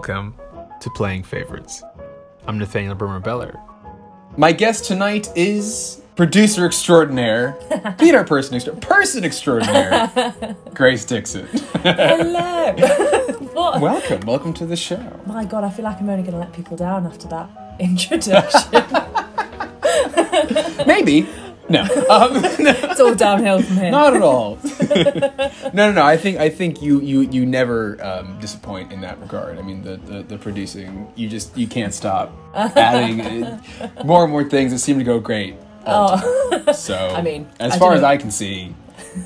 Welcome to Playing Favorites. I'm Nathaniel Brimmer Beller. My guest tonight is producer extraordinaire, theater person extra- person extraordinaire, Grace Dickson. Hello. what? welcome, welcome to the show. My God, I feel like I'm only going to let people down after that introduction. Maybe. No, um, it's all downhill from here. not at all. no, no, no. I think I think you you you never um, disappoint in that regard. I mean, the, the the producing, you just you can't stop adding uh, more and more things that seem to go great. Time. So I mean, as I far as. I can see,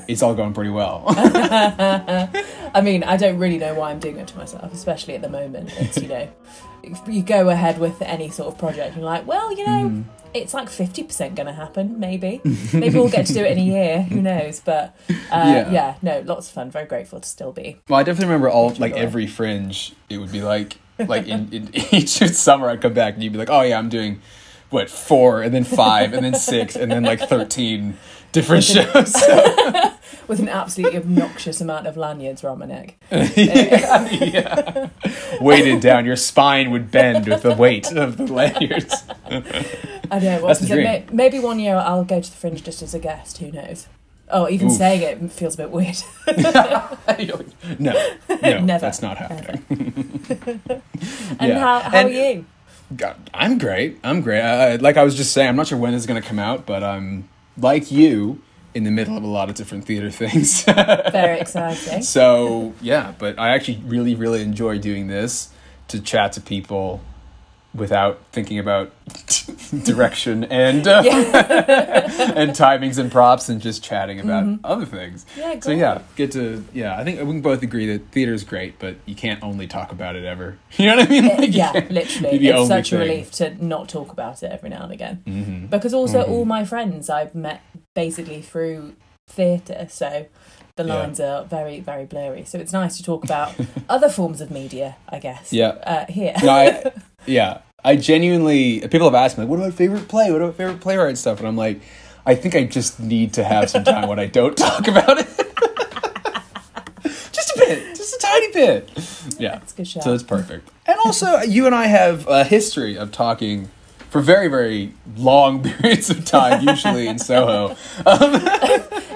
it's all going pretty well. I mean, I don't really know why I'm doing it to myself, especially at the moment. It's, you know, if you go ahead with any sort of project, and you're like, well, you know, Mm. it's like 50% going to happen, maybe. Maybe we'll get to do it in a year, who knows? But uh, Yeah. yeah. no, lots of fun. Very grateful to still be. Well, I definitely remember all like every fringe. It would be like like in, in each summer I'd come back and you'd be like, oh yeah, I'm doing what four and then five and then six and then like thirteen different shows. With an absolutely obnoxious amount of lanyards around my neck. yeah, yeah. weighted down, your spine would bend with the weight of the lanyards. I know. That's the dream. may- maybe one year I'll go to the fringe just as a guest. Who knows? Oh, even Oof. saying it feels a bit weird. no, no, Never. that's not happening. And Yeah. how, how And- are you? God, I'm great. I'm great. I, I- like I was just saying, I'm not sure when this is going to come out, but I'm like you in the middle of a lot of different theater things. Very exciting. so yeah, but I actually really, really enjoy doing this to chat to people without thinking about direction and uh, and timings and props and just chatting about other things. Mm-hmm. Yeah, So yeah, get to yeah. I think we can both agree that theater is great, but you can't only talk about it ever. You know what I mean? Like, yeah, literally. It's such a relief to not talk about it every now and again. Mhm. Because also, all my friends I've met basically through theatre, so the Yeah. lines are very, very blurry. So it's nice to talk about other forms of media, I guess. Yeah. Uh, here. No, I, yeah, I genuinely. People have asked me, like, "What about favorite play? What about favorite playwright stuff?" And I'm like, I think I just need to have some time when I don't talk about it. just a bit, just a tiny bit. Yeah, a good show. so it's perfect. And also, you and I have a history of talking for very, very long periods of time, usually in Soho.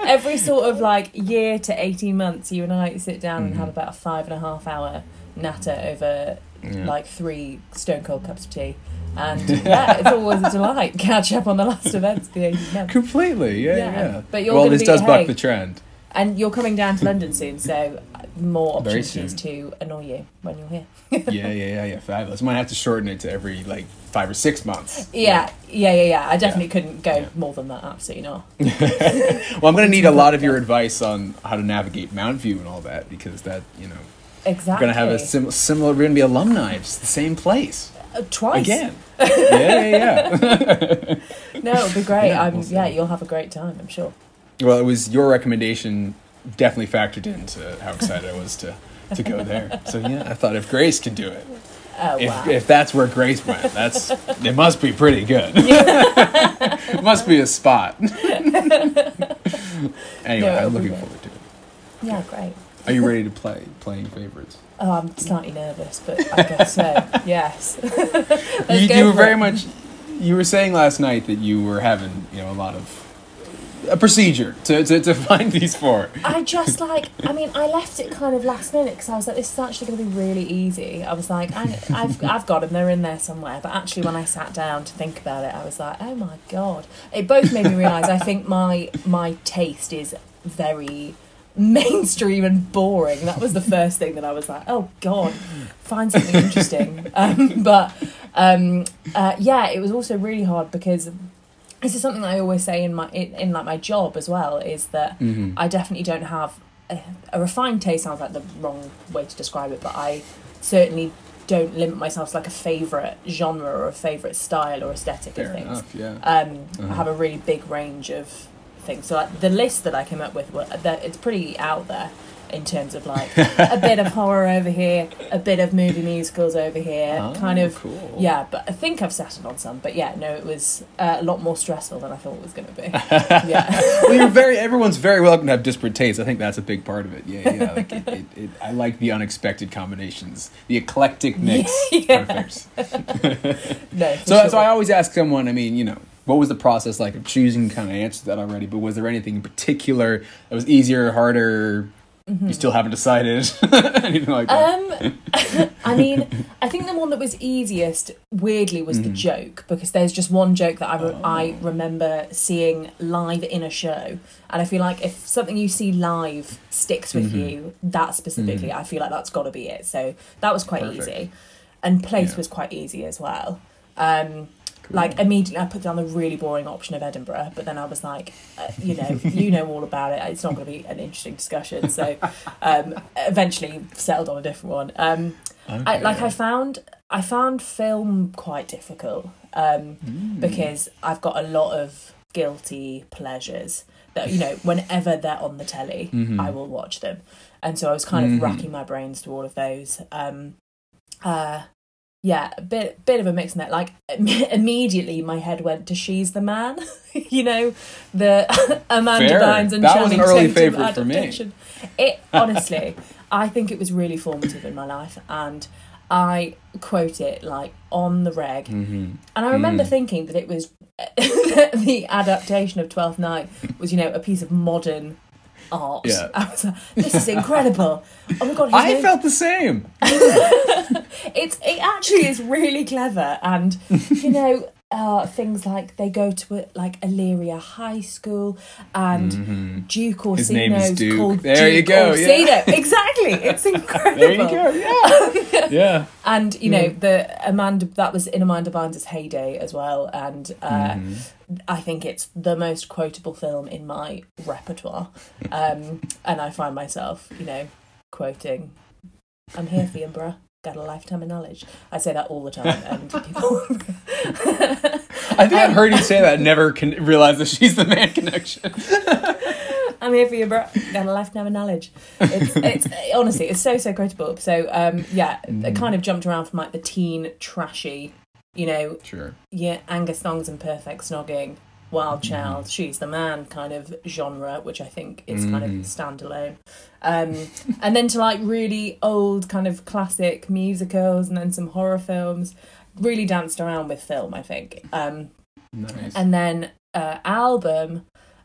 Every sort of like year to 18 months, you and I sit down and Mm-hmm. have about a five and a half hour natter over like three stone cold cups of tea. And yeah, it's always a delight. Catch up on the last events of the 18 months. Completely, yeah, Yeah, yeah. but you're well, this be- does buck hey. the trend. And you're coming down to London soon, so more opportunities to annoy you when you're here. yeah, yeah, yeah, yeah. Fabulous. Might have to shorten it to every like five or six months. Yeah, yeah, yeah, yeah. I definitely couldn't go more than that. Absolutely not. Well, I'm going to need a lot of your advice on how to navigate Mountview and all that because that, you know, Exactly. we're going to have a sim- similar, we're going to be alumni. It's the same place Uh, twice again. yeah, yeah, yeah. No, it'll be great. Yeah, we'll yeah, you'll have a great time. I'm sure. well, it was your recommendation definitely factored into how excited I was to, to go there. So, yeah, I thought if Grace could do it, Oh if, wow. if that's where Grace went, that's it must be pretty good. it must be a spot. anyway, No, I'm looking forward to it. yeah, great. Are you ready to play playing favorites? Oh, I'm slightly nervous, but I guess so. yes. You, you were very it. much. You were saying last night that you were having, you know, a lot of a procedure to to, to find these four. I just like, I mean, I left it kind of last minute because I was like, this is actually going to be really easy. I was like, I, I've, I've got them, they're in there somewhere. But actually, when I sat down to think about it, I was like, oh my God. It both made me realise I think my, my taste is very mainstream and boring. That was the first thing that I was like, oh God, find something interesting. Um, but um, uh, yeah, it was also really hard because this is something that I always say in my in, in like my job as well is that Mm-hmm. I definitely don't have a, a refined taste sounds like the wrong way to describe it but I certainly don't limit myself to like a favorite genre or a favorite style or aesthetic Fair of things enough. Yeah. um Uh-huh. I have a really big range of things so like the list that I came up with were, that it's pretty out there in terms of like a bit of horror over here, a bit of movie musicals over here, Oh, kind of. cool. Yeah, but I think I've settled on some. But yeah, no, it was uh, a lot more stressful than I thought it was going to be. yeah. well, you're very. Everyone's very welcome to have disparate tastes. I think that's a big part of it. Yeah, yeah. Like it, it, it, I like the unexpected combinations, the eclectic mix. Yeah. Perfect. No. So, sure. so I always ask someone. I mean, you know, what was the process like of choosing? Kind of answered that already, but was there anything in particular that was easier, harder? You still haven't decided anything like that. Um, I mean, I think the one that was easiest, weirdly, was the joke because there's just one joke that I, re- I remember seeing live in a show, and I feel like if something you see live sticks with you, that specifically, I feel like that's got to be it. So that was quite Perfect. easy, and place Yeah. was quite easy as well. Um, Like immediately, I put down the really boring option of Edinburgh, but then I was like, uh, you know, you know all about it. It's not going to be an interesting discussion. So, um, eventually settled on a different one. Um, I, like I found I found film quite difficult um, because I've got a lot of guilty pleasures that you know whenever they're on the telly I will watch them and so I was kind of Mhm. racking my brains to all of those um, uh, yeah a bit bit of a mix in that like immediately my head went to she's the man you know the Amanda Fair. Bynes and That was an early Tatum favourite for me. it honestly I think it was really formative in my life and I quote it like on the reg Mm-hmm. and I remember Mm. thinking that it was the adaptation of Twelfth Night was, you know, a piece of modern art. Yeah. I was like, this is incredible. Oh my god, I name- felt the same. it's it actually is really clever, and you know. Uh, things like they go to a, like Illyria High School and Duke Orsino's His name is Duke. called There you go, Orsino. yeah. Exactly, it's incredible. There you go. Yeah. yeah. And you know the Amanda that was in Amanda Bynes' heyday as well, and uh, I think it's the most quotable film in my repertoire. Um, and I find myself, you know, quoting, "I'm here for you, bruh. Got a lifetime of knowledge." I say that all the time, and people. I think I've heard you say that. Never can realize that she's the man connection. I'm here for you, bro. Got a lifetime of knowledge. It's, it's honestly, it's so so quotable. So um, yeah, it kind of jumped around from like the teen trashy, you know, Sure. yeah, Angus, Thongs and Perfect Snogging, Wild Child, She's the Man kind of genre, which I think is kind of standalone. Um, and then to like really old kind of classic musicals and then some horror films. Really danced around with film, I think. Um, Nice. and then uh, album,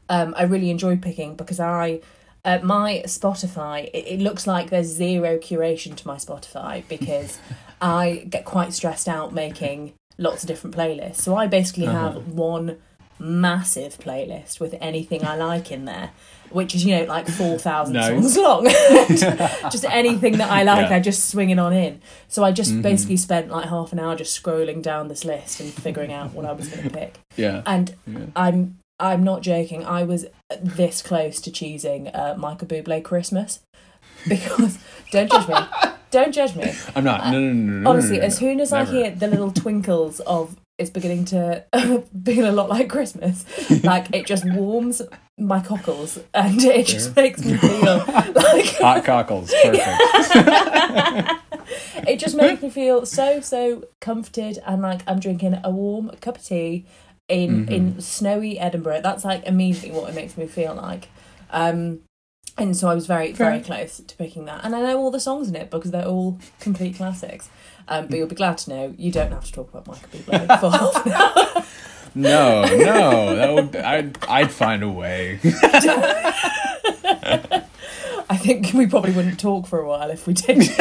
um, I really enjoy picking because I. Uh, my Spotify, it, it looks like there's zero curation to my Spotify because I get quite stressed out making lots of different playlists. So I basically Uh-huh. have one massive playlist with anything I like in there, which is, you know, like 4,000 Nice. songs long. just anything that I like, Yeah. Mm-hmm. I just swing it on in. So I just basically spent like half an hour just scrolling down this list and figuring out what I was going to pick. yeah. And Yeah. I'm I'm not joking. I was this close to choosing uh, Michael Bublé Christmas because don't judge me. Don't judge me. I'm not. No, no, no, no, no. Honestly, no, no, as soon as I hear the little twinkles of it's beginning to feel a lot like Christmas, like it just warms my cockles and it just makes me feel like Hot cockles. Perfect. it just makes me feel so so comforted and like I'm drinking a warm cup of tea in in snowy Edinburgh. That's like immediately what it makes me feel like. Um, and so I was very very close to picking that, and I know all the songs in it because they're all complete classics. Um, but you'll be glad to know you don't have to talk about Michael Bublé for half an hour. No, no. That would. I'd. I'd find a way. I think we probably wouldn't talk for a while if we did.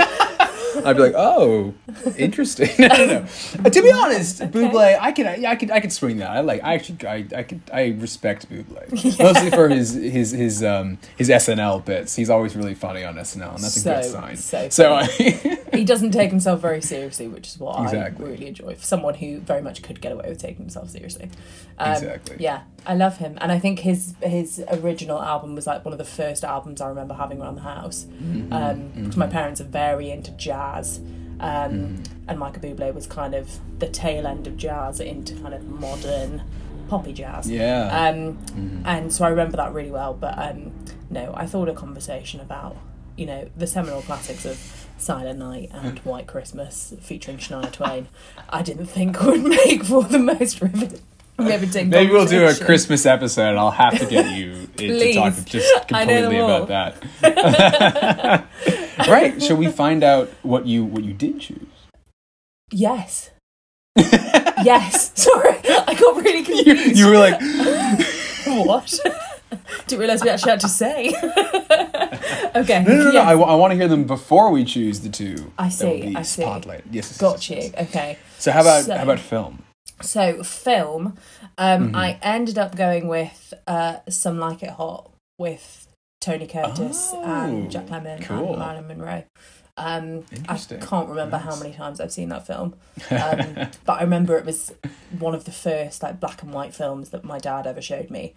I'd be like, oh, interesting. no, no, no. Uh, to be honest, Bublé, I can, I can, I can swing that. I like, I actually, I, I could, I respect Bublé mostly for his, his, his, um, his SNL bits. He's always really funny on SNL, and that's a So, good sign. so So, I, he doesn't take himself very seriously, which is what Exactly. I really enjoy. For someone who very much could get away with taking himself seriously. Um, Exactly. Yeah, I love him, and I think his his original album was like one of the first albums I remember having around the house. Mm-hmm. Um, 'cause my parents are very into jazz. Um, Mm-hmm. And Michael Bublé was kind of the tail end of jazz into kind of modern poppy jazz. yeah. Um, And so I remember that really well. But um, no, I thought a conversation about you know, the seminal classics of Silent Night and White Christmas featuring Shania Twain, I didn't think would make for the most riveting. Riveting Maybe we'll do a. Christmas episode, and I'll have to get you to talk just I completely about that. right? Shall we find out what you what you did choose? Yes. yes. Sorry, I got really confused. you were like, what? Didn't realise we actually had to say. okay. no, no, no. yes. I, want to hear them before we choose the two. I see, I see. Spotlighted. Yes, yes, Got yes, you. yes. Okay. So how about So- how about film? So film, um, Mm-hmm. I ended up going with uh, "Some Like It Hot" with Tony Curtis Oh, and Jack Lemmon cool. and Marilyn Monroe. Um, I can't remember how many times I've seen that film, um, but I remember it was one of the first like black and white films that my dad ever showed me.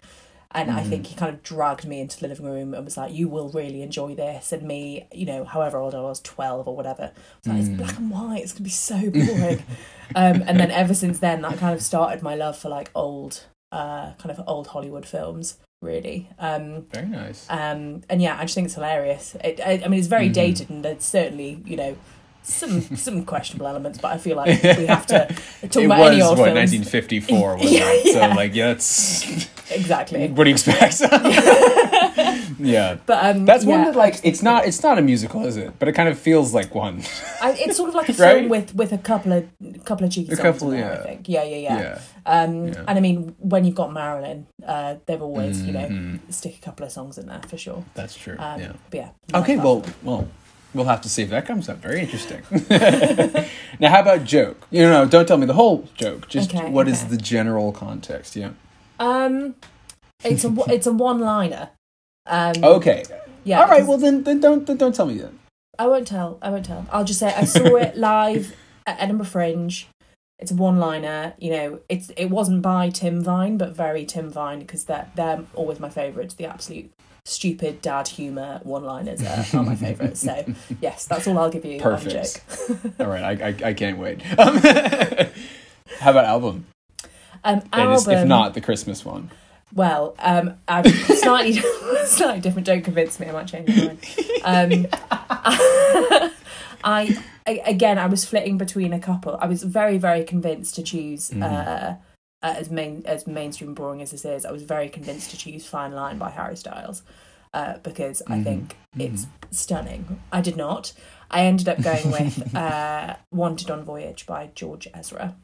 And I Mm-hmm. think he kind of dragged me into the living room and was like, "You will really enjoy this." And me, you know, however old I was, twelve or whatever, I was like, Mm. "It's black and white. It's gonna be so boring." um, and then ever since then, that kind of started my love for like old, uh, kind of old Hollywood films. Really, um, Very nice. um, and yeah, I just think it's hilarious. It, I, I mean, it's Mm-hmm. very dated, and there's certainly you know some some questionable elements, but I feel like we have to talk it about was any old what films. 1954 was Yeah, that? So like, yeah, that's Exactly. what do you expect? yeah. But um, That's one yeah, that like it's not it's not a musical, is it? But it kind of feels like one. I, it's sort of like a film Right? with with a couple of couple of cheeky A songs couple, in there, yeah. I think. Yeah, yeah, yeah. Yeah. Um, Yeah. and I mean, when you've got Marilyn, uh, they've always you know Mhm. stick a couple of songs in there for sure. That's true. Um, yeah. Yeah. Okay, well, well, we'll have to see if that comes up. Very interesting. now, how about joke? You know, don't tell me the whole joke. Just Okay, what is okay. the general context? Yeah. um, it's a it's a one liner. Um, Okay. yeah. All right. Well, then, then don't then don't tell me that. I won't tell. I won't tell. I'll just say I saw it live at Edinburgh Fringe. It's a one-liner. You know, it's it wasn't by Tim Vine, but very Tim Vine because they're they're always my favourites. The absolute stupid dad humour one-liners are, are my favourites. So yes, that's all I'll give you Perfect. All right. I I, I can't wait. Um, how about album? Um, And is- album. if not the Christmas one. Well, um, I've slightly slightly different. Don't convince me. I might change my mind. Um, I, I again, I was flitting between a couple. I was very very convinced to choose. Mm-hmm. Uh, uh, as main as mainstream boring as this is, I was very convinced to choose "Fine Line" by Harry Styles uh, because Mm-hmm. I think it's stunning. I did not. I ended up going with uh, "Wanted on Voyage" by George Ezra.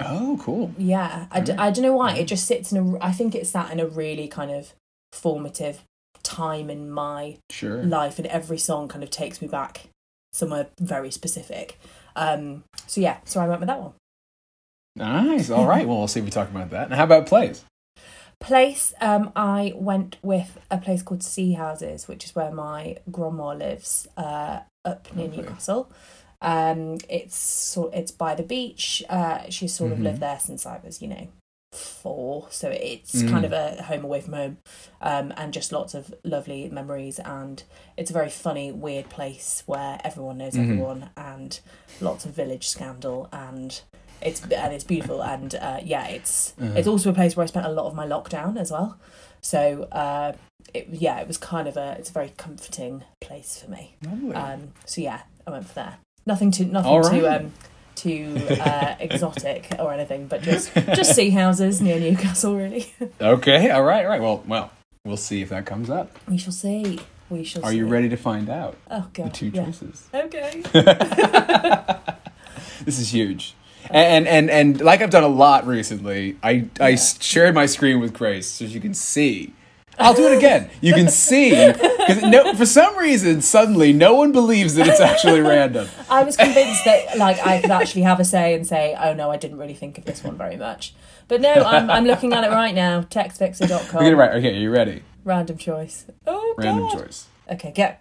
Oh, cool. Yeah, I, d- Mm. I don't know why. It just sits in a. I think it's sat in a really kind of formative time in my Sure. life, and every song kind of takes me back somewhere very specific. Um, so yeah, so I went with that one. Nice. All right. Well, we'll see if we talk about that. And how about plays? Place, um, I went with a place called Seahouses, which is where my grandma lives, uh, up near Lovely. Newcastle. Um, it's sort, it's by the beach. Uh, she's sort of Mhm. lived there since I was, you know, four. So it's Mm. kind of a home away from home, um, and just lots of lovely memories. And it's a very funny, weird place where everyone knows Mhm. everyone, and lots of village scandal, and it's and it's beautiful. And uh, yeah, it's Uh-huh. it's also a place where I spent a lot of my lockdown as well. So uh, it, yeah, it was kind of a it's a very comforting place for me. Lovely. Um, so yeah, I went for there. Nothing too nothing All too um too uh, exotic or anything, but just just Seahouses near Newcastle. Really, okay. All right. All right. Well, well, we'll see if that comes up. we shall see. We shall. Are see. you ready to find out Oh the god. two yeah. choices? Okay. This is huge. And, and and like I've done a lot recently, I I shared my screen with Grace so you can see. I'll do it again. You can see because no, for some reason suddenly no one believes that it's actually random. I was convinced that like I could actually have a say and say, oh no, I didn't really think of this one very much. But no, I'm I'm looking at it right now. Textfixer.com. We're gonna right. Okay, are you ready? Random choice. Oh Random god. choice. Okay, go.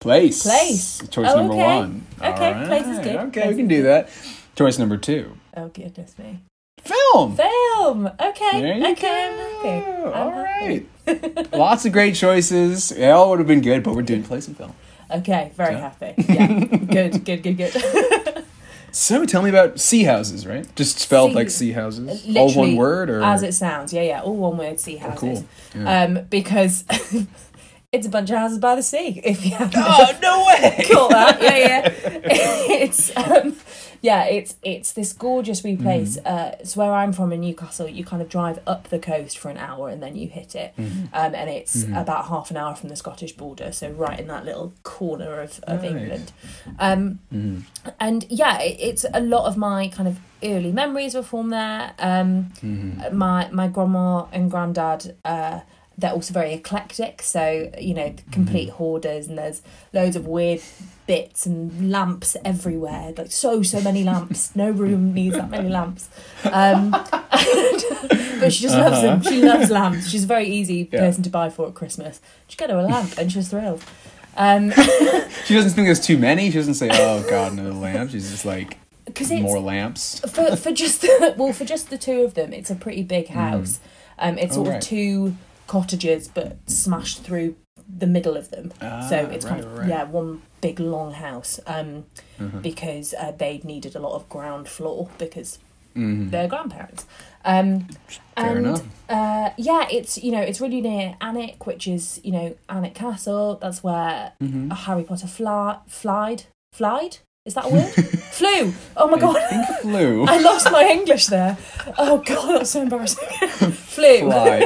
Place. Place. Choice Oh, number okay. one. Okay, All place is good. Okay, Place we can do that. Choice number two. Oh goodness me. Film. Film. Okay. Okay, go. I'm happy. I'm All happy. right. Lots of great choices. They all would have been good, but we're doing place and film. Okay, very Yeah. happy. Yeah. good, good, good, good. So tell me about Seahouses, right? Just spelled Sea- like sea houses. All one word or As it sounds. Yeah, yeah. All one word sea Oh, houses. cool. Yeah. Um, because it's a bunch of houses by the sea. If you have Oh no way! caught that, yeah, yeah. it's um, yeah, it's it's this gorgeous wee place. Mm-hmm. Uh, it's where I'm from in Newcastle. You kind of drive up the coast for an hour and then you hit it, Mm-hmm. um, and it's about half an hour from the Scottish border. So right in that little corner of of Nice. England. Um, Mhm. and yeah, it, it's a lot of my kind of early memories were formed there. Um, my my grandma and granddad uh they're also very eclectic. So you know complete hoarders and there's loads of weird bits and lamps everywhere. Like so so many lamps. No room needs that many lamps. Um but she just loves them. She loves lamps. She's a very easy Yeah. person to buy for at christmas. Just get her a lamp and she's thrilled. Um She doesn't think there's too many. She doesn't say, "Oh God, another lamp." She's just like, because it's "More lamps." for for just the, well for just the two of them it's a pretty big house. Um it's Oh, sort right. of two cottages but smashed through the middle of them Ah, so it's kind of right. yeah one big long house um Mhm. because uh, they needed a lot of ground floor because Mhm. they're grandparents um Fair and enough. uh yeah it's you know it's really near Alnwick which is you know Alnwick Castle that's where Mhm. Harry Potter fly flied flied is that a word flew oh my god I think flew. I lost my English there. Oh god, that's so embarrassing. Flew. Fly.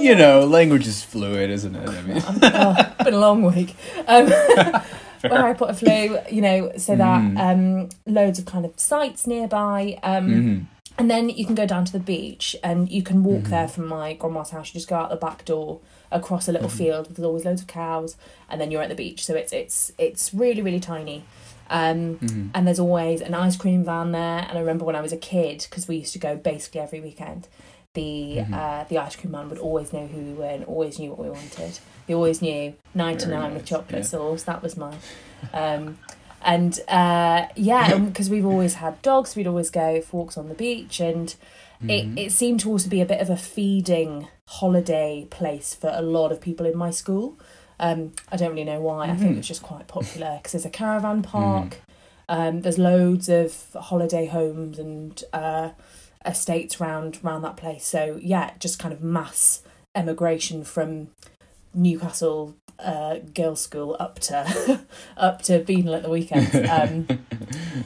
You know, language is fluid, isn't it? I mean, Oh, it's been a long week. Um, where put a flew, you know, so that Mm. um, loads of kind of sites nearby. Um, Mhm. And then you can go down to the beach and you can walk Mm-hmm. there from my grandma's house. You just go out the back door across a little Mm-hmm. field. There's always loads of cows, and then you're at the beach. So it's it's it's really really tiny. Um, Mhm. and there's always an ice cream van there. And I remember when I was a kid, because we used to go basically every weekend, the Mm-hmm. uh, the ice cream man would always know who we were and always knew what we wanted. He always knew ninety nine with chocolate yeah. sauce. That was mine. Um, and uh, yeah, because we've always had dogs, we'd always go for walks on the beach, and Mm-hmm. it, it seemed to also be a bit of a feeding holiday place for a lot of people in my school. Um, I don't really know why. I think Mhm. it's just quite popular because there's a caravan park. Um, there's loads of holiday homes and uh, estates round round that place. So yeah, just kind of mass emigration from Newcastle uh, girls' school up to up to Beadnell at the weekend. Um,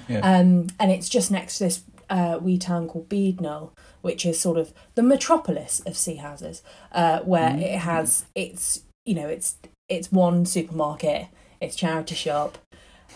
Yeah. um, and it's just next to this uh, wee town called Beadnell, which is sort of the metropolis of Seahouses, uh, where Mm. it has it's you know it's it's one supermarket, it's charity shop.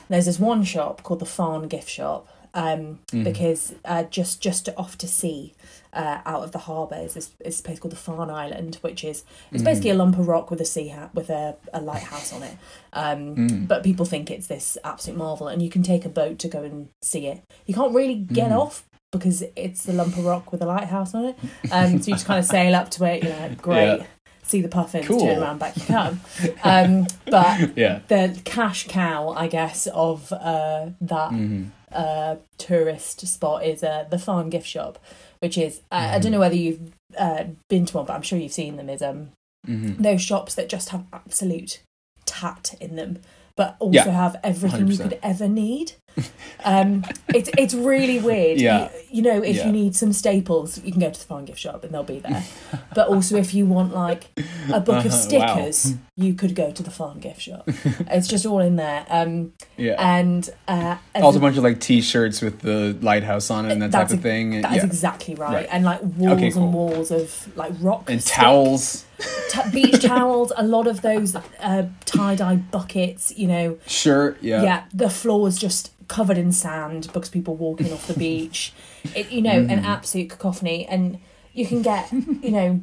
There's this one shop called the Farne Gift Shop, um, Mhm. because uh, just just off to sea, uh, out of the harbour is this, is this place called the Farne Island, which is it's Mhm. basically a lump of rock with a sea hat with a, a lighthouse on it. Um, Mm. but people think it's this absolute marvel, and you can take a boat to go and see it. You can't really get Mhm. off because it's the lump of rock with a lighthouse on it. Um, so you just kind of sail up to it. You're like, great, Yeah. see the puffins, Cool. turn around, back you come. Um, but Yeah. the cash cow, I guess, of uh, that Mhm. Uh, tourist spot is uh, the Farne Gift Shop, which is I I Mm-hmm. don't know whether you've uh, been to one, but I'm sure you've seen them. Is um Mhm. those shops that just have absolute tat in them, but also Yeah, have everything you 100%. could ever need. Um, it's it's really weird. Yeah. You, you know, if Yeah. you need some staples, you can go to the Farne gift shop and they'll be there. but also, if you want like a book of Uh-huh, wow. stickers, you could go to the Farne gift shop. it's just all in there. Um, Yeah. and uh, and also a bunch of like T-shirts with the lighthouse on it and that type That's of thing. that is yeah. exactly right. Right. And like walls Okay, cool. and walls of like rock and stick- towels. Ta- beach towels, a lot of those uh, tie dye buckets. You know, Sure. Yeah. yeah. the floor is just covered in sand because people walking off the beach. It, you know, an Mhm. absolute cacophony, and you can get you know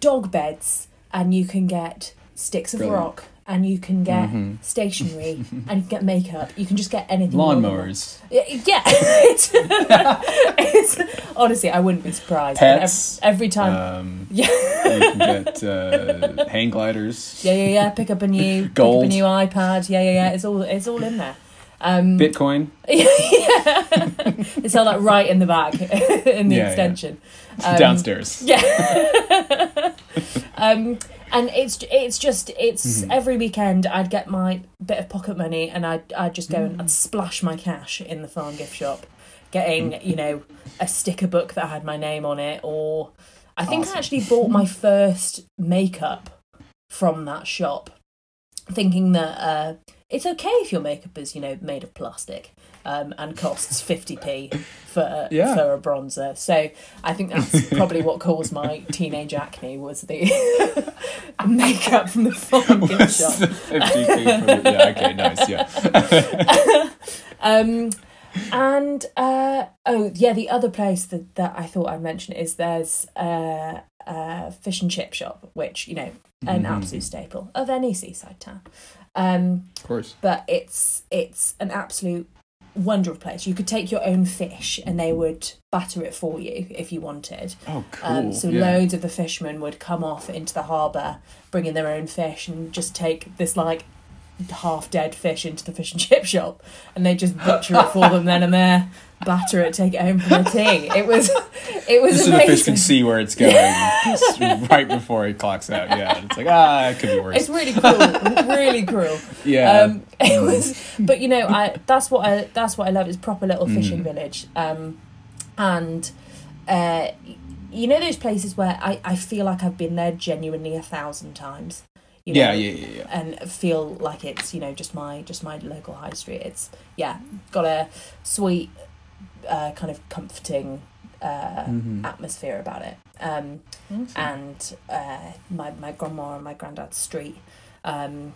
dog beds, and you can get sticks of Brilliant. rock, and you can get Mhm. stationery, and you can get makeup. You can just get anything. Lawnmowers. Yeah, yeah. it's, it's honestly, I wouldn't be surprised. Pets. Every, every time, Um, yeah, you can get uh, hang gliders. yeah, yeah, yeah. Pick up a new, Gold. pick up a new iPad. Yeah, yeah, yeah. It's all, it's all in there. Um, Bitcoin. yeah, it's all like right in the back in the Yeah, yeah. extension. Um, downstairs. Yeah. um, and it's it's just it's Mhm. every weekend I'd get my bit of pocket money and I'd I'd just go Mm. and I'd splash my cash in the Farne gift shop, getting you know a sticker book that had my name on it, or I think Awesome. I actually bought my first makeup from that shop, thinking that uh, it's okay if your makeup is you know made of plastic um, and costs fifty p for Yeah. for a bronzer. So I think that's probably what caused my teenage acne was the makeup from the fucking shop. the 50p for yeah, okay, nice, yeah. Um, and uh, oh yeah, the other place that, that I thought I'd mention is there's uh, a fish and chip shop, which you know an Mhm. absolute staple of any seaside town. Um, Of course. but it's it's an absolute wonder of place. You could take your own fish and they would batter it for you if you wanted. Oh, cool. Um, so yeah. loads of the fishermen would come off into the harbour, bringing their own fish, and just take this like half dead fish into the fish and chip shop, and they just butcher it for them then and there, batter it, take it home for their tea. It was, it was Just so the fish can see where it's going right before it clocks out. Yeah, it's like ah, it could be worse. It's really cruel, really cruel. yeah, Um, it was, but you know, I that's what I that's what I love is proper little fishing Mm. village. Um, and uh, you know those places where I, I feel like I've been there genuinely a thousand times. You know, yeah, yeah, yeah, yeah. And feel like it's you know just my just my local high street. It's yeah, got a sweet, uh, kind of comforting uh, Mhm. atmosphere about it. Um, and uh, my my grandma and my granddad's street um,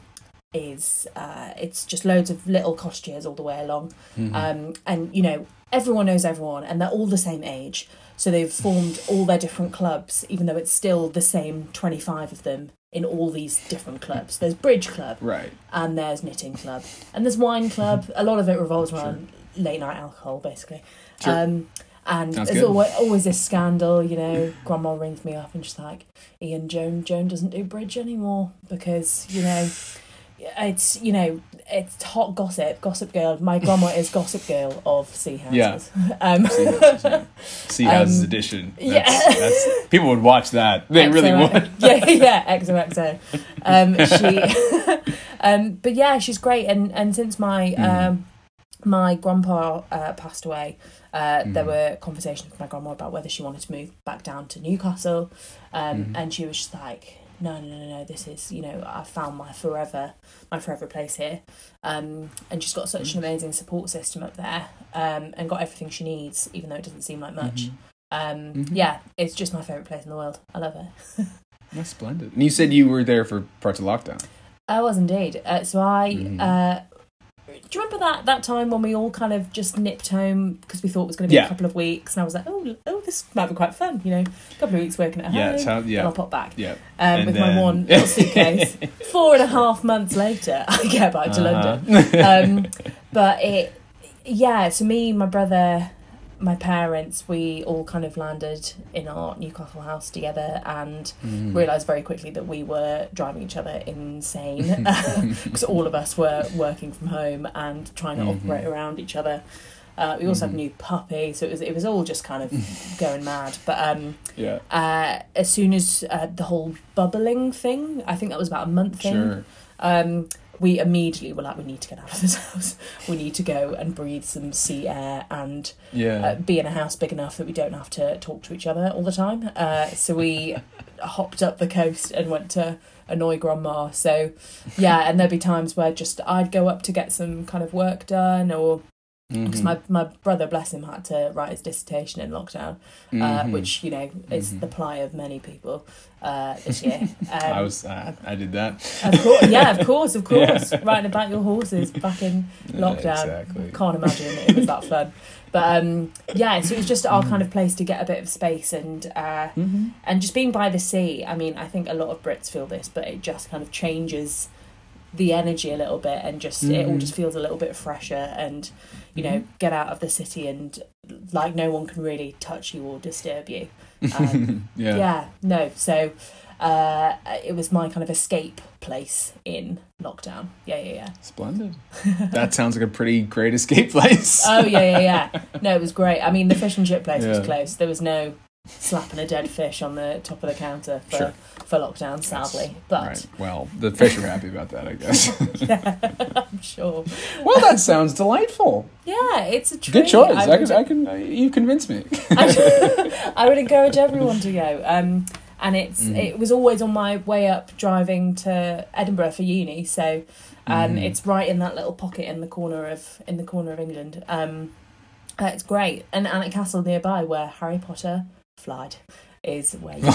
is uh, it's just loads of little cottages all the way along, Mhm. um, and you know everyone knows everyone, and they're all the same age, so they've formed all their different clubs, even though it's still the same twenty five of them in all these different clubs. There's bridge club, right. and there's knitting club, and there's wine club. A lot of it revolves around late night alcohol, basically. Sure. Um, and Sounds there's good. always, always this scandal, you know. Grandma rings me up and she's like, "Ian, Joan, Joan doesn't do bridge anymore because you know, it's you know, it's hot gossip, gossip girl. My grandma is gossip girl of Seahouses. Um, Seahouses, yeah. Seahouses Um, edition. That's, yeah. that's, people would watch that. They really would. yeah, yeah, XOXO. Um, she, um, but yeah, she's great. And and since my Mm-hmm. um, my grandpa uh, passed away, uh, there Mhm. were conversations with my grandma about whether she wanted to move back down to Newcastle, um, Mhm. and she was just like. No, no, no, no. This is, you know, I found my forever, my forever place here, um, and she's got such an amazing support system up there, um, and got everything she needs, even though it doesn't seem like much. Mhm. Um, Mhm. Yeah, it's just my favorite place in the world. I love it. That's splendid. And you said you were there for parts of lockdown. I was indeed. Uh, so I. Do you remember that that time when we all kind of just nipped home because we thought it was going to be Yeah. a couple of weeks, and I was like, oh, oh, this might be quite fun. You know, a couple of weeks working at Yeah, home. sounds- And yeah, I'll pop back yeah. um, with my one little suitcase. Four and a half months later, I get back to London. Uh-huh. Um, but it, yeah. to me, my brother, my parents, we all kind of landed in our Newcastle house together, and Mhm. realised very quickly that we were driving each other insane because all of us were working from home and trying to Mhm. operate around each other. Uh, we also had Mhm. a new puppy, so it was it was all just kind of going mad. But um, Yeah, uh, as soon as uh, the whole bubbling thing, I think that was about a month in, sure. um, we immediately were like, we need to get out of this house. We need to go and breathe some sea air and Yeah. uh, be in a house big enough that we don't have to talk to each other all the time. Uh, so we hopped up the coast and went to annoy grandma. So yeah, and there'd be times where just I'd go up to get some kind of work done, or because Mhm. my my brother, bless him, had to write his dissertation in lockdown, uh, Mhm. which you know is Mhm. the ply of many people uh, this year. Um, I was, uh, I did that. of course, yeah, of course, of Yeah. course. Writing about your horses back in lockdown. Exactly. Can't imagine it was that fun. But um, yeah, so it was just our kind of place to get a bit of space and uh, Mhm. and just being by the sea. I mean, I think a lot of Brits feel this, but it just kind of changes the energy a little bit and just it all Mhm. just feels a little bit fresher and you know get out of the city and like no one can really touch you or disturb you. Um, yeah. yeah no so uh it was my kind of escape place in lockdown yeah yeah yeah Splendid. that sounds like a pretty great escape place. oh yeah yeah yeah no it was great i mean the fish and chip place was Yeah. close there was no slapping a dead fish on the top of the counter for Sure. for lockdown sadly but Right. Well, the fish are happy about that, I guess. yeah i'm sure well, that sounds delightful. yeah it's a treat. Good choice. I, would, can, I can. Uh, you convinced me. I would encourage everyone to go um and it's Mhm. it was always on my way up driving to Edinburgh for uni. So um, Mhm. it's right in that little pocket in the corner of in the corner of England. Um, uh, it's great, and Alnwick Castle nearby where Harry Potter flied is where you go.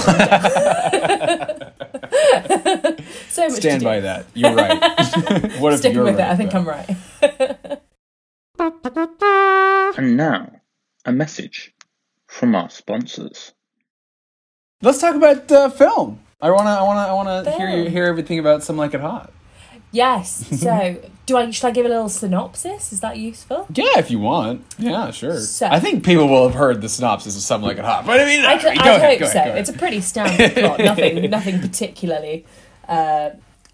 so much Stand by that. You're right. what if Sticking you're with it, right, I think though? I'm right. And now, a message from our sponsors. Let's talk about uh, film. I wanna, I wanna, I wanna hear you hear everything about Some Like It Hot. Yes. So, do I should I give a little synopsis? Is that useful? Yeah, if you want. Yeah, sure. So- I think people will have heard the synopsis of Some Like It Hot, but I mean, I, ahead, hope so. ahead, go It's a pretty standard plot. Nothing, nothing particularly uh,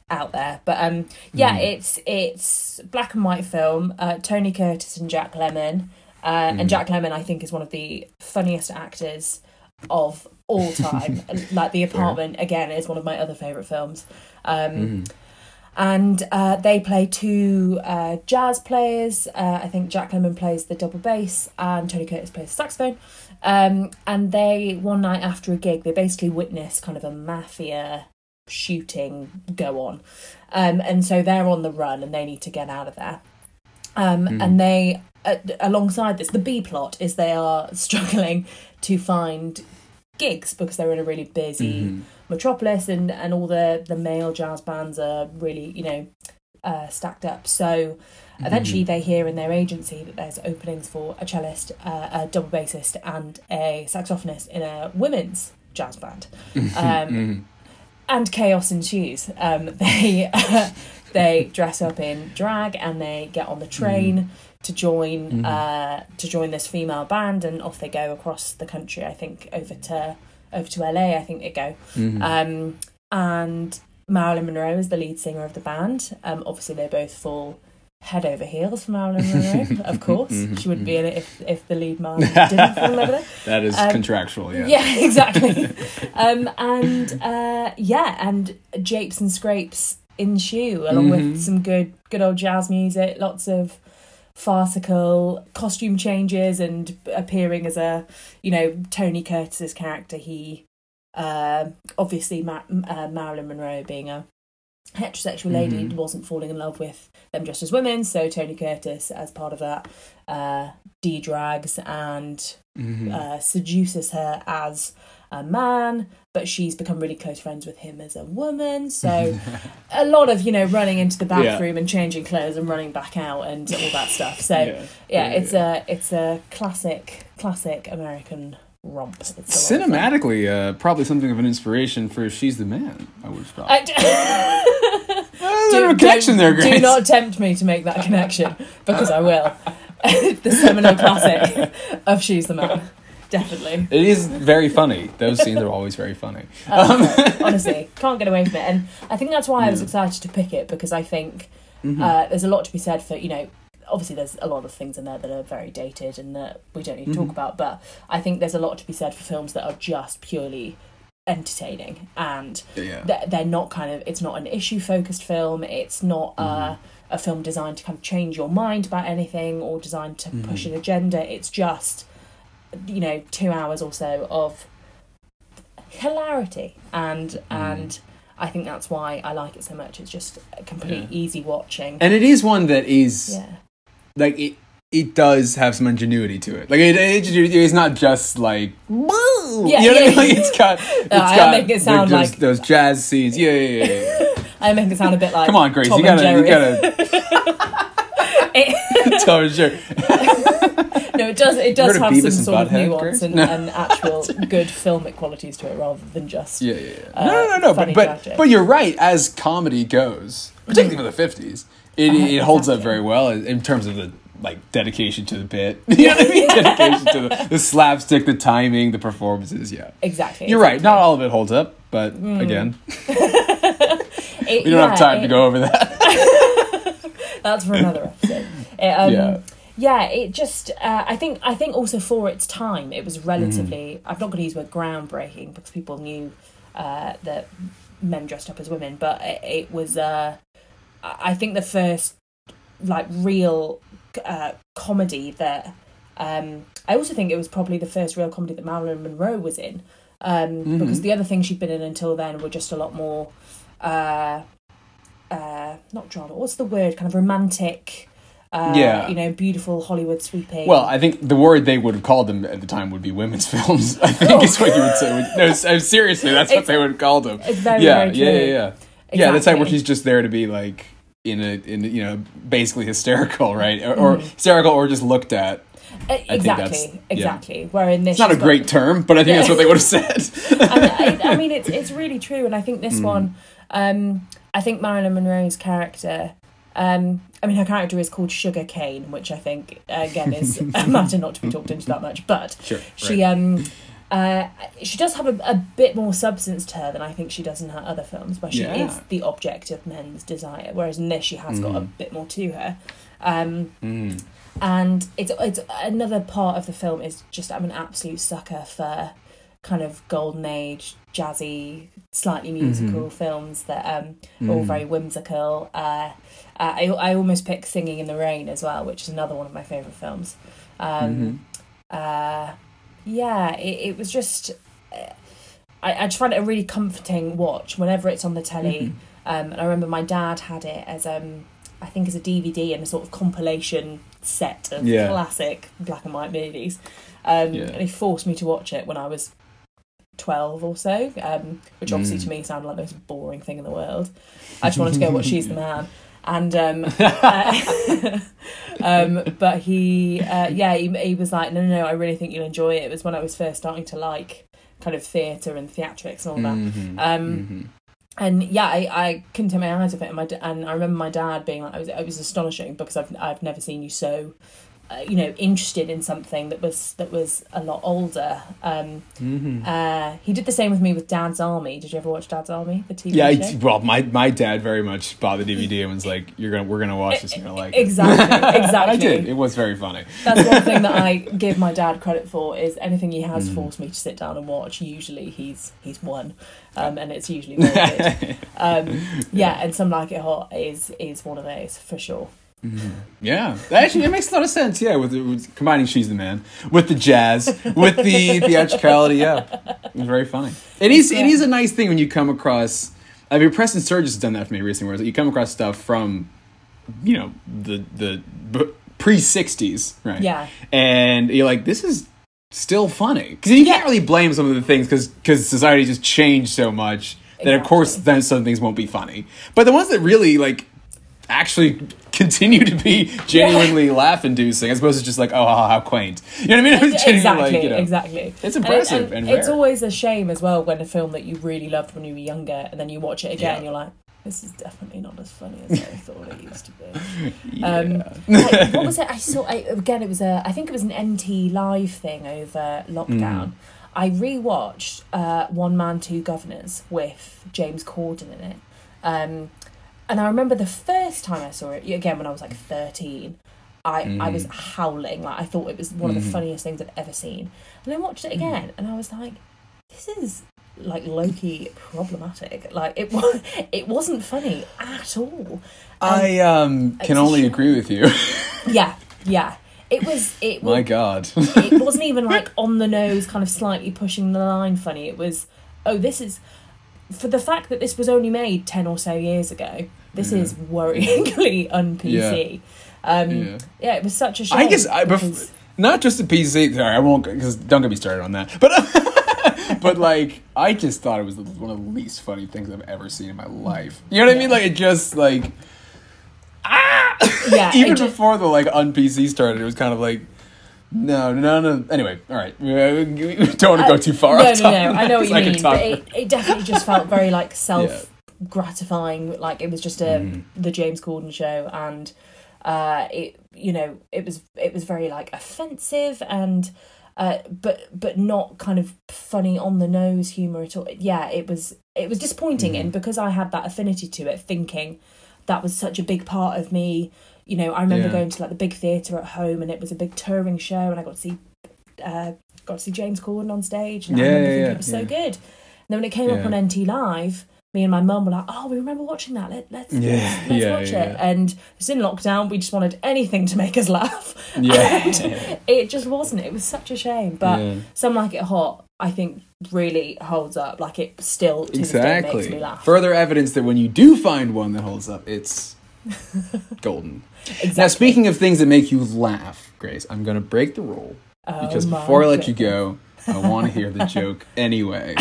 out there. But um, yeah, Mm. it's it's black and white film. Uh, Tony Curtis and Jack Lemmon, uh, Mm. and Jack Lemmon I think is one of the funniest actors of all time. like The Apartment again is one of my other favorite films. Um, Mhm. And uh, they play two uh, jazz players. Uh, I think Jack Lemmon plays the double bass, and Tony Curtis plays the saxophone. Um, and they one night after a gig, they basically witness kind of a mafia shooting go on, um, and so they're on the run and they need to get out of there. Um, Mhm. And they, uh, alongside this, the B plot is they are struggling to find gigs because they're in a really busy Mhm. Metropolis and and all the the male jazz bands are really you know uh, stacked up. So eventually they hear in their agency that there's openings for a cellist uh, a double bassist and a saxophonist in a women's jazz band. Um, Mhm. and chaos ensues. Um, they they dress up in drag and they get on the train to join Mhm. uh, to join this female band and off they go across the country I think over to over to LA I think they go Mhm. um, and Marilyn Monroe is the lead singer of the band. Um, obviously, they both fall head over heels for Marilyn Monroe. of course, Mhm, she wouldn't be in it if if the lead man didn't fall over there. that is um, contractual, yeah. Yeah, exactly. um, and uh, yeah, and japes and scrapes in shoe, along with some good good old jazz music, lots of farcical costume changes and appearing as a you know Tony Curtis's character. He uh, obviously Ma- uh, Marilyn Monroe being a heterosexual lady Mhm. wasn't falling in love with them just as women so Tony Curtis as part of that uh, de-drags and Mhm. uh, seduces her as a man, but she's become really close friends with him as a woman. So a lot of you know running into the Yeah. bathroom and changing clothes and running back out and all that stuff. So yeah, Yeah. it's a it's a classic classic American romp. It's a lot of fun. Cinematically, uh, probably something of an inspiration for "She's the Man." I would have thought. I d- Uh, there's a connection there, Grace. do not tempt me to make that connection because I will. the seminal classic of She's the Man. Definitely. It is very funny. Those scenes are always very funny. Uh, honestly, can't get away from it. And I think that's why I was excited to pick it because I think Mhm. uh, there's a lot to be said for, you know, obviously there's a lot of things in there that are very dated and that we don't need to talk Mhm. about, but I think there's a lot to be said for films that are just purely entertaining and yeah. they're, they're not kind of, it's not an issue focused film, it's not uh, Mhm. a film designed to kind of change your mind about anything or designed to push Mhm. an agenda, it's just, you know, two hours or so of hilarity and mm. and I think that's why I like it so much. It's just a complete Yeah. easy watching. And it is one that is yeah, like it. It does have some ingenuity to it. Like it, it, it's not just like woo. Yeah, you know what I mean? Like it's got. It's I got make it sound those, like- those jazz scenes. Yeah, yeah, yeah. yeah. I make it sound a bit like Come on, Grace. Tom you gotta. You gotta. It- Tom and Jerry. No, it does. It does have some sort of nuance and, No. and actual good filmic qualities to it, rather than just Yeah, yeah, yeah. Uh, no, no, no. But but, but you're right. As comedy goes, particularly for the fifties, it, Uh, it holds up very well in terms of the like dedication to the bit. You know what I mean? dedication to the, the slapstick, the timing, the performances. Yeah, exactly. you're right. Not all of it holds up, but Mm. again, It- we don't yeah, have time to go over that. That's for another episode. It, um, Yeah. Yeah. it just. Uh, I think. I think also for its time, it was relatively. Mm-hmm. I'm not going to use the word groundbreaking because people knew uh, that men dressed up as women, but it, it was. Uh, I I think the first like real uh, comedy that. Um, I also think it was probably the first real comedy that Marilyn Monroe was in. um, Mm-hmm. because the other things she'd been in until then were just a lot more, uh, uh, not drama. What's the word? Kind of romantic. Uh, Yeah. you know, beautiful Hollywood sweeping. Well, I think the word they would have called them at the time would be women's films. I think is what you would say. No, uh, seriously, that's what It's- they would have called them. it's very, yeah, very yeah, yeah, yeah. Yeah, that's like where she's just there to be like in a in you know basically hysterical, right? Or, or hysterical, or just looked at. Uh, that's- exactly, yeah. exactly. Where in this, It's not a got- great term, but I think that's what they would have said. and I, I mean, it's it's really true, and I think Mm. this one, um, I think Marilyn Monroe's character, um, I mean, her character is called Sugar Kane, which I think again is a matter not to be talked into that much, but Sure, she um. Uh, she does have a, a bit more substance to her than I think she does in her other films, where she Yeah. is the object of men's desire. Whereas in this, she has got a bit more to her. Um, Mm. and it's it's another part of the film is just I'm an absolute sucker for kind of golden age jazzy slightly musical films that um are all very whimsical. Uh, uh, I, I almost pick singing in the rain as well which is another one of my favorite films. Um uh yeah it, it was just uh, I, I just find it a really comforting watch whenever it's on the telly. Um and I remember my dad had it as um I think as a DVD and a sort of compilation set of Yeah. classic black and white movies. Um, Yeah. And he forced me to watch it when I was 12 or so, um, which obviously Mm. to me sounded like the most boring thing in the world. I just wanted to go watch She's the Man. And um, uh, um, but he, uh, yeah, he, he was like, no, no, no, I really think you'll enjoy it. It was when I was first starting to like kind of theatre and theatrics and all that. Mhm, Um, mhm. and yeah, I, I couldn't take my eyes off it. And, my, and I remember my dad being like, I was, it was astonishing because I've, I've never seen you so, you know, interested in something that was that was a lot older. Um, Mm-hmm. uh, he did the same with me with Dad's Army. Did you ever watch Dad's Army, the TV Yeah, show? I, well, my my dad very much bought the DVD and was like, "You're gonna, we're gonna watch this, and you're like, exactly, exactly. I did. It was very funny. That's one thing that I give my dad credit for is anything he Mm. has forced me to sit down and watch. Usually he's he's won, um, and it's usually very good. Um, yeah, and some like it hot is is one of those for sure. Yeah, that actually it makes a lot of sense. Yeah, with, with combining "She's the Man" with the jazz, with the theatricality. Yeah, it's very funny. It is. It Yeah. is a nice thing when you come across. I mean, Preston Sturges has done that for me recently, where you come across stuff from, you know, the the pre '60s, right? Yeah. and you're like, this is still funny because you can't really blame some of the things because because society just changed so much that of course then some things won't be funny but the ones that really like actually continue to be genuinely laugh inducing as opposed to just like oh how, how quaint you know what i mean exactly, like, you know, exactly. it's And it- impressive and and it's always a shame as well when a film that you really loved when you were younger, and then you watch it again, Yeah. and you're like, this is definitely not as funny as I thought it used to be. yeah. Um, like, what was it? I saw I, again. It was a. I think it was an NT live thing over Mm. lockdown. I rewatched uh, One Man Two Guvnors with James Corden in it, um, and I remember the first time I saw it again when I was like thirteen. I, I was Mm. howling like I thought it was one of Mm-hmm. the funniest things I'd ever seen, and I watched it again and I was like, this is like Loki problematic. Like it was, it wasn't funny at all. i um can only agree with you Yeah, yeah. It was. It was. my god it wasn't even like on the nose, kind of slightly pushing the line funny. It was, oh, this is for the fact that this was only made ten or so years ago. This Yeah. is worryingly un PC. Um, Yeah. yeah. it was such a shame. I guess I bef- not just the PC. Sorry, I won't because don't get me started on that. But but like I just thought it was one of the least funny things I've ever seen in my life. You know what I mean? Like it just like ah. yeah, even it ju- before the like un PC started, it was kind of like. No, no, no. Anyway, all right. We don't want to go too far. Uh, no, no, no. I know what you mean, but it, it definitely just felt very like self gratifying. Like it was just a Mm-hmm. the James Corden show, and uh, it you know it was it was very like offensive and. Uh, but but not kind of funny on the nose humor at all. Yeah, it was it was disappointing, Mm-hmm. and because I had that affinity to it, thinking that was such a big part of me. You know, I remember Yeah. going to like the big theatre at home, and it was a big touring show, and I got to see uh, got to see James Corden on stage, and I Yeah, remember yeah, thinking it was so good. And then when it came up on NT Live, me and my mum were like, "Oh, we remember watching that. Let, let's Yeah, let's, let's yeah, watch yeah. it." And it's in lockdown. We just wanted anything to make us laugh. Yeah. And it just wasn't. It was such a shame. But some like it hot. I think really holds up. Like it still to this day makes me Exactly. laugh. Further evidence that when you do find one that holds up, it's golden. Exactly. Now, speaking of things that make you laugh, Grace, I'm going to break the rule Oh because before I let you go, I want to hear the joke anyway.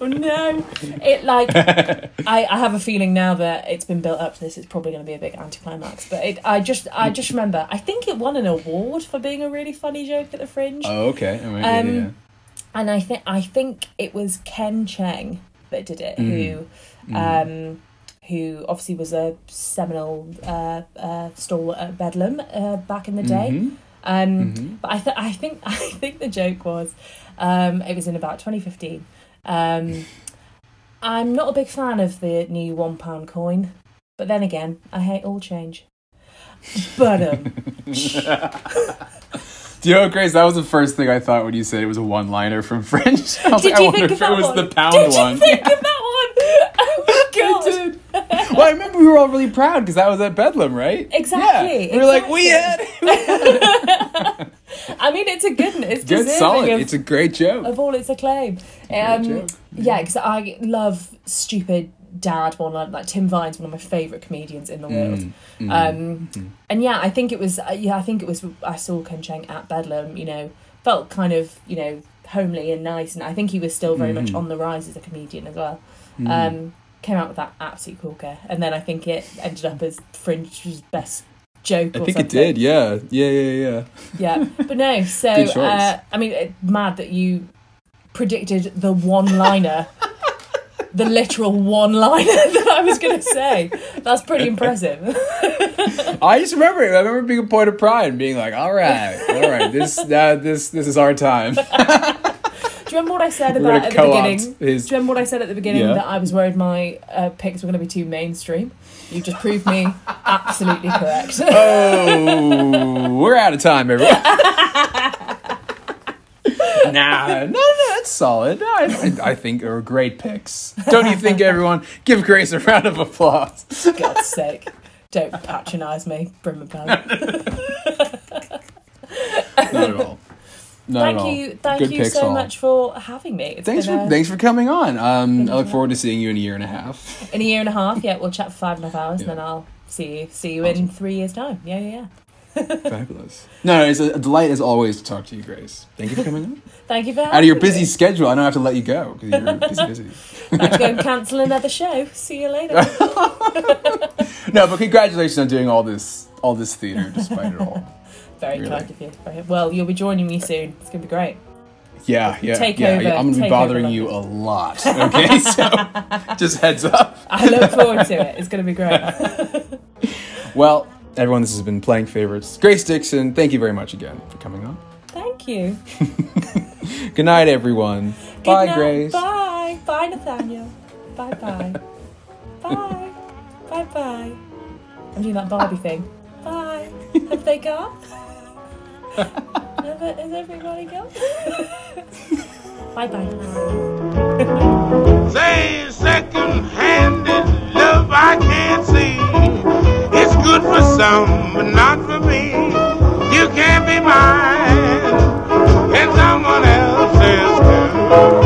Oh no! It like I, I have a feeling now that it's been built up to this. It's probably going to be a big anticlimax. But it, I just I just remember. I think it won an award for being a really funny joke at the Fringe. oh, okay. Yeah, Um, yeah. and I think I think it was Ken Cheng that did it, who, um, who obviously was a seminal uh, uh, stalwart at Bedlam uh, back in the day. Mhm. Um, Mhm. But I, th- I think I think the joke was, um, it was in about 2015. Um, I'm not a big fan of the new one pound coin, but then again, I hate all change. But um, Do you know, what, Grace? That was the first thing I thought when you said it was a one-liner from Fringe. I was did like, I you wonder think if it was one? the pound Did one. you think of that one? Oh my god! I did. well, I remember we were all really proud because that was at Bedlam, right? Exactly, Yeah. We were like, we had exactly. I mean, it's a good, it's good, solid. of, It's a great joke. of all its acclaim. Um, yeah, because I love stupid dad one. Like, like Tim Vine's one of my favourite comedians in the world. Mm, Um, and yeah, I think it was. Uh, yeah, I think it was. I saw Ken Cheng at Bedlam. You know, felt kind of you know homely and nice, and I think he was still very much Mhm. on the rise as a comedian as well. Mm. Um, came out with that absolute corker, and then I think it ended up as Fringe's best joke. I think it did. Yeah, yeah, yeah, yeah. Yeah, but no. So uh, I mean, it, mad that you predicted the one-liner, the literal one-liner that I was going to say. That's pretty impressive. I just remember it. I remember being a point of pride and being like, "All right, all right, this, uh, this, this is our time." Do you remember what I said We're about at the beginning? his. Do you remember what I said at the beginning Yeah. that I was worried my uh, picks were going to be too mainstream? You just proved me absolutely correct. Oh, we're out of time, everyone. nah, no, no, that's solid. No, I, I, I think they were great picks. Don't you think, everyone? Give Grace a round of applause. God's sake. Don't patronise me, Brimmerpound. Not at all. Not Thank you, thank Good you so all. much for having me. It's Thanks for a- thanks for coming on. Um, I look forward to seeing you in a year and a half. in a year and a half. Yeah, we'll chat for five and a half hours, Yeah. and then I'll see you. See you Awesome. in three years' time. Yeah, yeah, yeah. Fabulous. No, no, it's a delight as always to talk to you, Grace. Thank you for coming on. Thank you for having Out of your me. busy schedule, I don't have to let you go because you're busy, busy. I have to go and cancel another show. See you later. No, but congratulations on doing all this, all this theater despite it all. Very Really? kind of you. Very- Well, you'll be joining me soon. It's gonna be great. Yeah, yeah, Take yeah. over- I'm gonna be bothering you a lot. Okay, so just heads up. I look forward to it. It's gonna be great. Well, everyone, this has been playing favorites. Grace Dickson, thank you very much again for coming on. Thank you. Good night, everyone. Good Bye, night. Grace. Bye. Bye, Nathaniel. Bye, bye. bye. Bye, bye. I'm doing that Barbie thing. Bye. Have they gone? no, is everybody going? bye bye. Say second handed love I can't see. It's good for some, but not for me. You can't be mine, and someone else is too.